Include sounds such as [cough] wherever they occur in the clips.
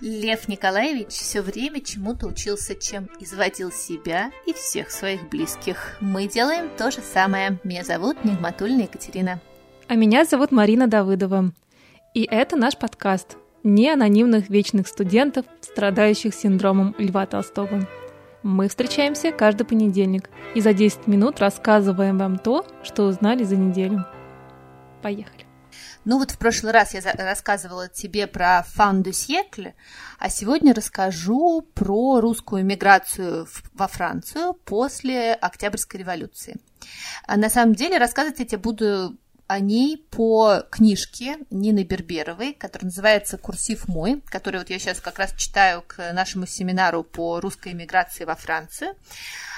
Лев Николаевич все время чему-то учился, чем изводил себя и всех своих близких. Мы делаем то же самое. Меня зовут Нигматульна Екатерина. А меня зовут Марина Давыдова. И это наш подкаст «Не анонимных вечных студентов, страдающих синдромом Льва Толстого». Мы встречаемся каждый понедельник и за 10 минут рассказываем вам то, что узнали за неделю. Поехали. Ну вот в прошлый раз я рассказывала тебе про «Фан du siècle», а сегодня расскажу про русскую миграцию во Францию после Октябрьской революции. А на самом деле рассказывать я тебе буду о ней по книжке Нины Берберовой, которая называется «Курсив мой», который вот я сейчас как раз читаю к нашему семинару по русской миграции во Францию.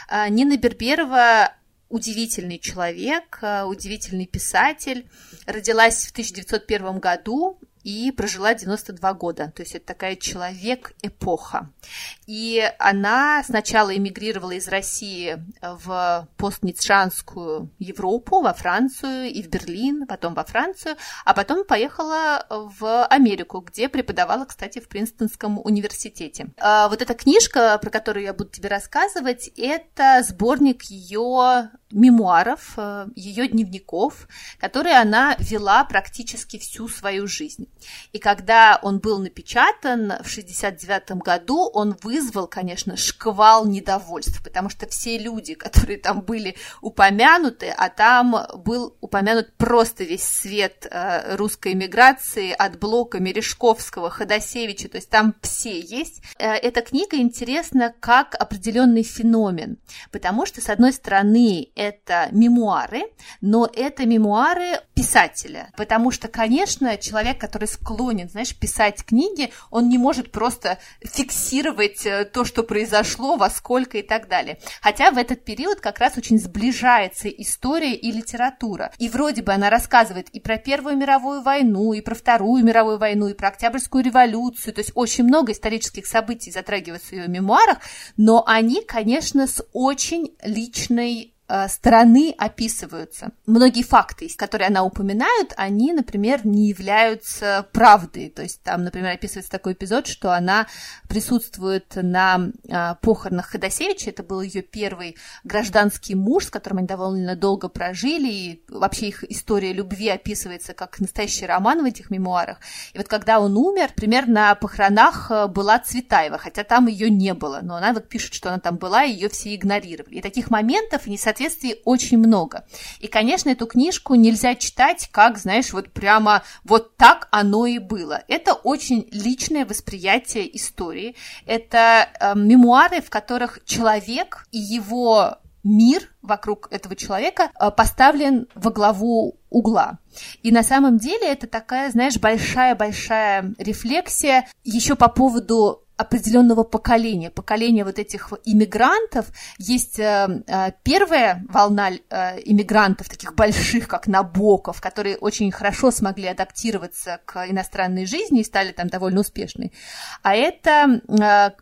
А, Нина Берберова удивительный человек, э, удивительный писатель. Родилась в 1901 году и прожила 92 года. То есть это такая человек-эпоха. И она сначала эмигрировала из России в постницшанскую Европу, во Францию и в Берлин, потом во Францию, а потом поехала в Америку, где преподавала, кстати, в Принстонском университете. А вот эта книжка, про которую я буду тебе рассказывать, это сборник ее мемуаров, э, ее дневников, которые она вела практически всю свою жизнь. И когда он был напечатан в 1969 году, он вызвал, конечно, шквал недовольств, потому что все люди, которые там были упомянуты, а там был упомянут просто весь свет э, русской эмиграции от Блока, Мережковского, Ходосевича, то есть там все есть. Э, эта книга интересна как определенный феномен, потому что, с одной стороны, это мемуары, но это мемуары писателя, потому что, конечно, человек, который склонен, знаешь, писать книги, он не может просто фиксировать э, то, что произошло, во сколько и так далее. Хотя в этот период как раз очень сближается история и литература. И вроде бы она рассказывает и про Первую мировую войну, и про Вторую мировую войну, и про Октябрьскую революцию, то есть очень много исторических событий затрагивается в ее мемуарах, но они, конечно, с очень личной Э, стороны описываются. Многие факты, которые она упоминает, они, например, не являются правдой. То есть там, например, описывается такой эпизод, что она присутствует на э, похоронах Ходосевича, это был ее первый гражданский муж, с которым они довольно долго прожили, и вообще их история любви описывается как настоящий роман в этих мемуарах. И вот когда он умер, примерно на похоронах э, была Цветаева, хотя там ее не было, но она вот пишет, что она там была, и ее все игнорировали. И таких моментов, и несоответствий очень много. И, конечно, эту книжку нельзя читать, как, знаешь, вот прямо вот так оно и было. Это очень личное восприятие истории. Это э, мемуары, в которых человек и его мир вокруг этого человека э, поставлен во главу угла. И на самом деле это такая, знаешь, большая-большая рефлексия еще по поводу определенного поколения, поколения вот этих иммигрантов. Есть э, э, первая волна э, иммигрантов, таких больших, как Набоков, которые очень хорошо смогли адаптироваться к иностранной жизни и стали там довольно успешны. А это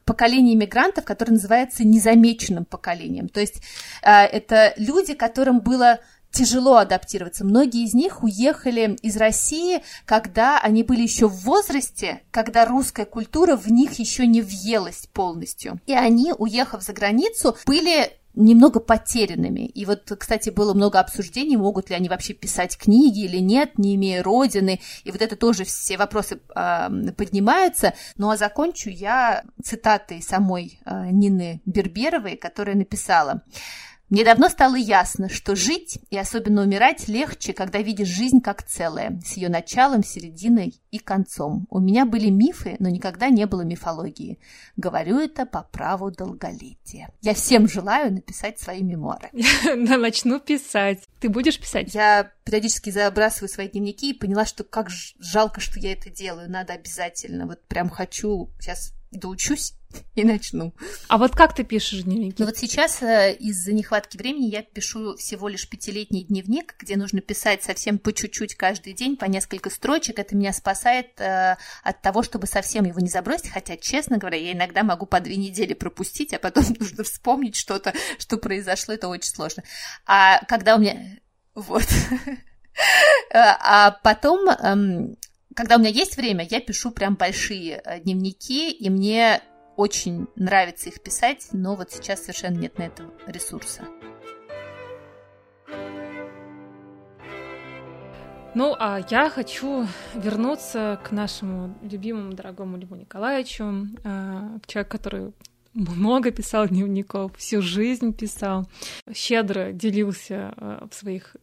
поколение иммигрантов, которое называется незамеченным поколением. То есть это люди, которым было тяжело адаптироваться. Многие из них уехали из России, когда они были еще в возрасте, когда русская культура в них еще не въелась полностью. И они, уехав за границу, были немного потерянными. И вот, кстати, было много обсуждений, могут ли они вообще писать книги или нет, не имея родины. И вот это тоже все вопросы э, поднимаются. Ну а закончу я цитатой самой э, Нины Берберовой, которая написала. Мне давно стало ясно, что жить и особенно умирать легче, когда видишь жизнь как целое, с ее началом, серединой и концом. У меня были мифы, но никогда не было мифологии. Говорю это по праву долголетия. Я всем желаю написать свои мемуары. [laughs] Начну писать. Ты будешь писать? Я периодически забрасываю свои дневники и поняла, что как жалко, что я это делаю. Надо обязательно. Вот прям хочу сейчас доучусь [laughs] и начну. А вот как ты пишешь дневники? Ну вот сейчас э, из-за нехватки времени я пишу всего лишь пятилетний дневник, где нужно писать совсем по чуть-чуть каждый день, по несколько строчек. Это меня спасает э, от того, чтобы совсем его не забросить, хотя, честно говоря, я иногда могу по две недели пропустить, а потом [laughs] нужно вспомнить что-то, что произошло, это очень сложно. А когда у меня... [laughs] Вот. Э, а потом эм, когда у меня есть время, я пишу прям большие э, дневники, и мне очень нравится их писать, но вот сейчас совершенно нет на это ресурса. Ну, а я хочу вернуться к нашему любимому, дорогому Льву Николаевичу, э, человек, который много писал дневников, всю жизнь писал, щедро делился э, в своих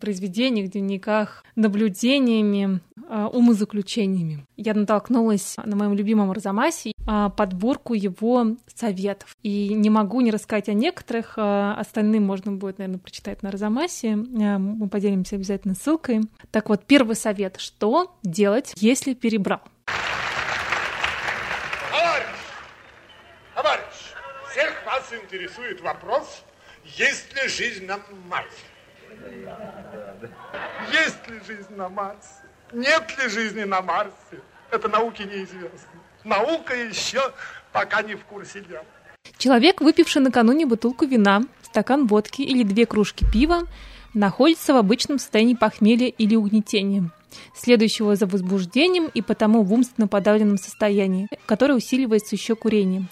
произведениях, дневниках, наблюдениями, э, умозаключениями. Я натолкнулась на моем любимом Арзамасе э, подборку его советов. И не могу не рассказать о некоторых, остальным можно будет, наверное, прочитать на Арзамасе. Мы поделимся обязательно ссылкой. Так вот, первый совет. Что делать, если перебрал? вас интересует вопрос, есть ли жизнь на Марсе? Есть ли жизнь на Марсе? Нет ли жизни на Марсе? Это науке неизвестно. Наука еще пока не в курсе дела. Человек, выпивший накануне бутылку вина, стакан водки или две кружки пива, находится в обычном состоянии похмелья или угнетения, следующего за возбуждением и потому в умственно подавленном состоянии, которое усиливается еще курением.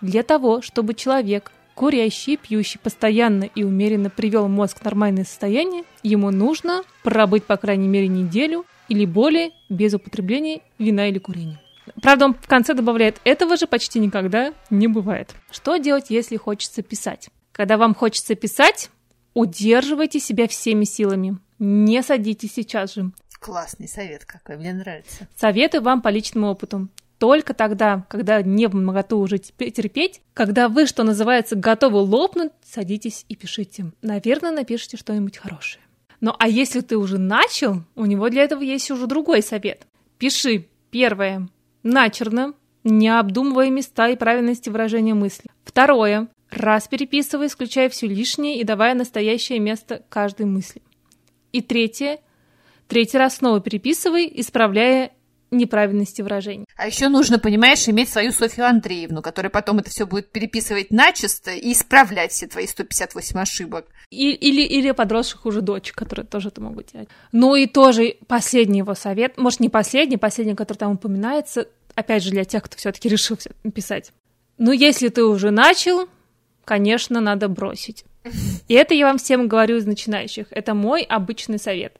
Для того, чтобы человек, курящий пьющий постоянно и умеренно привел мозг в нормальное состояние, ему нужно пробыть по крайней мере неделю или более без употребления вина или курения. Правда, он в конце добавляет, этого же почти никогда не бывает. Что делать, если хочется писать? Когда вам хочется писать, удерживайте себя всеми силами. Не садитесь сейчас же. Классный совет какой, мне нравится. Советы вам по личному опыту только тогда, когда не готовы уже терпеть, когда вы, что называется, готовы лопнуть, садитесь и пишите. Наверное, напишите что-нибудь хорошее. Ну а если ты уже начал, у него для этого есть уже другой совет. Пиши, первое, начерно, не обдумывая места и правильности выражения мысли. Второе, раз переписывай, исключая все лишнее и давая настоящее место каждой мысли. И третье, третий раз снова переписывай, исправляя неправильности выражений. А еще нужно, понимаешь, иметь свою Софью Андреевну, которая потом это все будет переписывать начисто и исправлять все твои 158 ошибок. И, или, или подросших уже дочь, которые тоже это могут делать. Ну и тоже последний его совет, может не последний, последний, который там упоминается, опять же для тех, кто все-таки решил все писать. Ну если ты уже начал, конечно, надо бросить. И это я вам всем говорю из начинающих. Это мой обычный совет.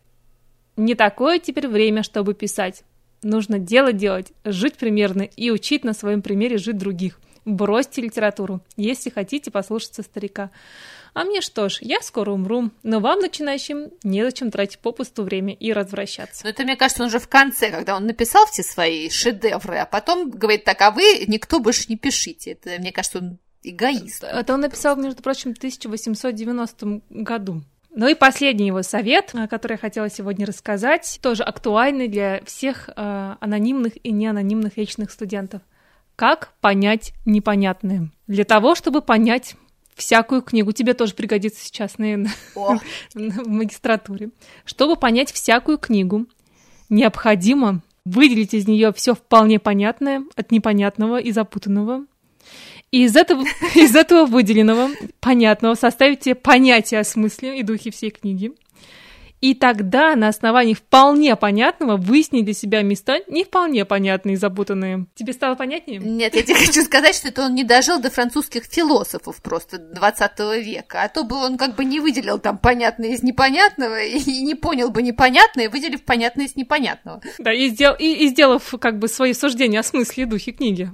Не такое теперь время, чтобы писать. Нужно дело делать, жить примерно и учить на своем примере жить других. Бросьте литературу, если хотите послушаться старика. А мне что ж, я скоро умру, но вам, начинающим, незачем тратить попусту время и развращаться. Но это, мне кажется, он уже в конце, когда он написал все свои шедевры, а потом говорит так, а вы никто больше не пишите. Это, мне кажется, он эгоист. Это он написал, между прочим, в 1890 году. Ну и последний его совет, который я хотела сегодня рассказать, тоже актуальный для всех э, анонимных и неанонимных вечных студентов. Как понять непонятное? Для того, чтобы понять всякую книгу, тебе тоже пригодится сейчас, наверное, [laughs] в магистратуре. Чтобы понять всякую книгу, необходимо выделить из нее все вполне понятное от непонятного и запутанного, и из этого, [laughs] из этого выделенного, понятного, составите понятие о смысле и духе всей книги. И тогда на основании вполне понятного выясни для себя места не вполне понятные и запутанные. Тебе стало понятнее? Нет, я тебе [laughs] хочу сказать, что это он не дожил до французских философов просто 20 века, а то бы он как бы не выделил там понятное из непонятного и [laughs] не понял бы непонятное, выделив понятное из непонятного. Да, и, сдел, и, и сделав как бы свои суждения о смысле и духе книги.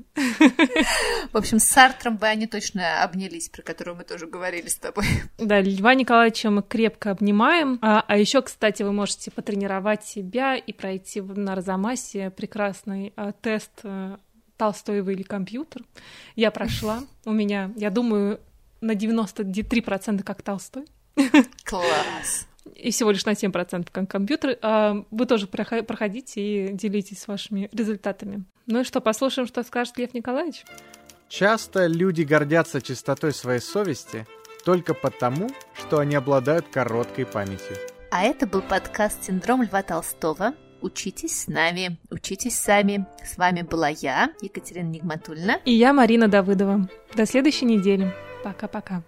В общем, с Сартром бы они точно обнялись, про которого мы тоже говорили с тобой. [laughs] Да, Льва Николаевича мы крепко обнимаем, а, а еще кстати, вы можете потренировать себя и пройти на Арзамасе прекрасный э, тест э, Толстоева или компьютер. Я прошла. [laughs] У меня, я думаю, на 93% как Толстой. [laughs] Класс! И всего лишь на 7% как компьютер. А вы тоже проходите и делитесь вашими результатами. Ну и что, послушаем, что скажет Лев Николаевич? Часто люди гордятся чистотой своей совести только потому, что они обладают короткой памятью. А это был подкаст «Синдром Льва Толстого». Учитесь с нами, учитесь сами. С вами была я, Екатерина Нигматульна. И я, Марина Давыдова. До следующей недели. Пока-пока.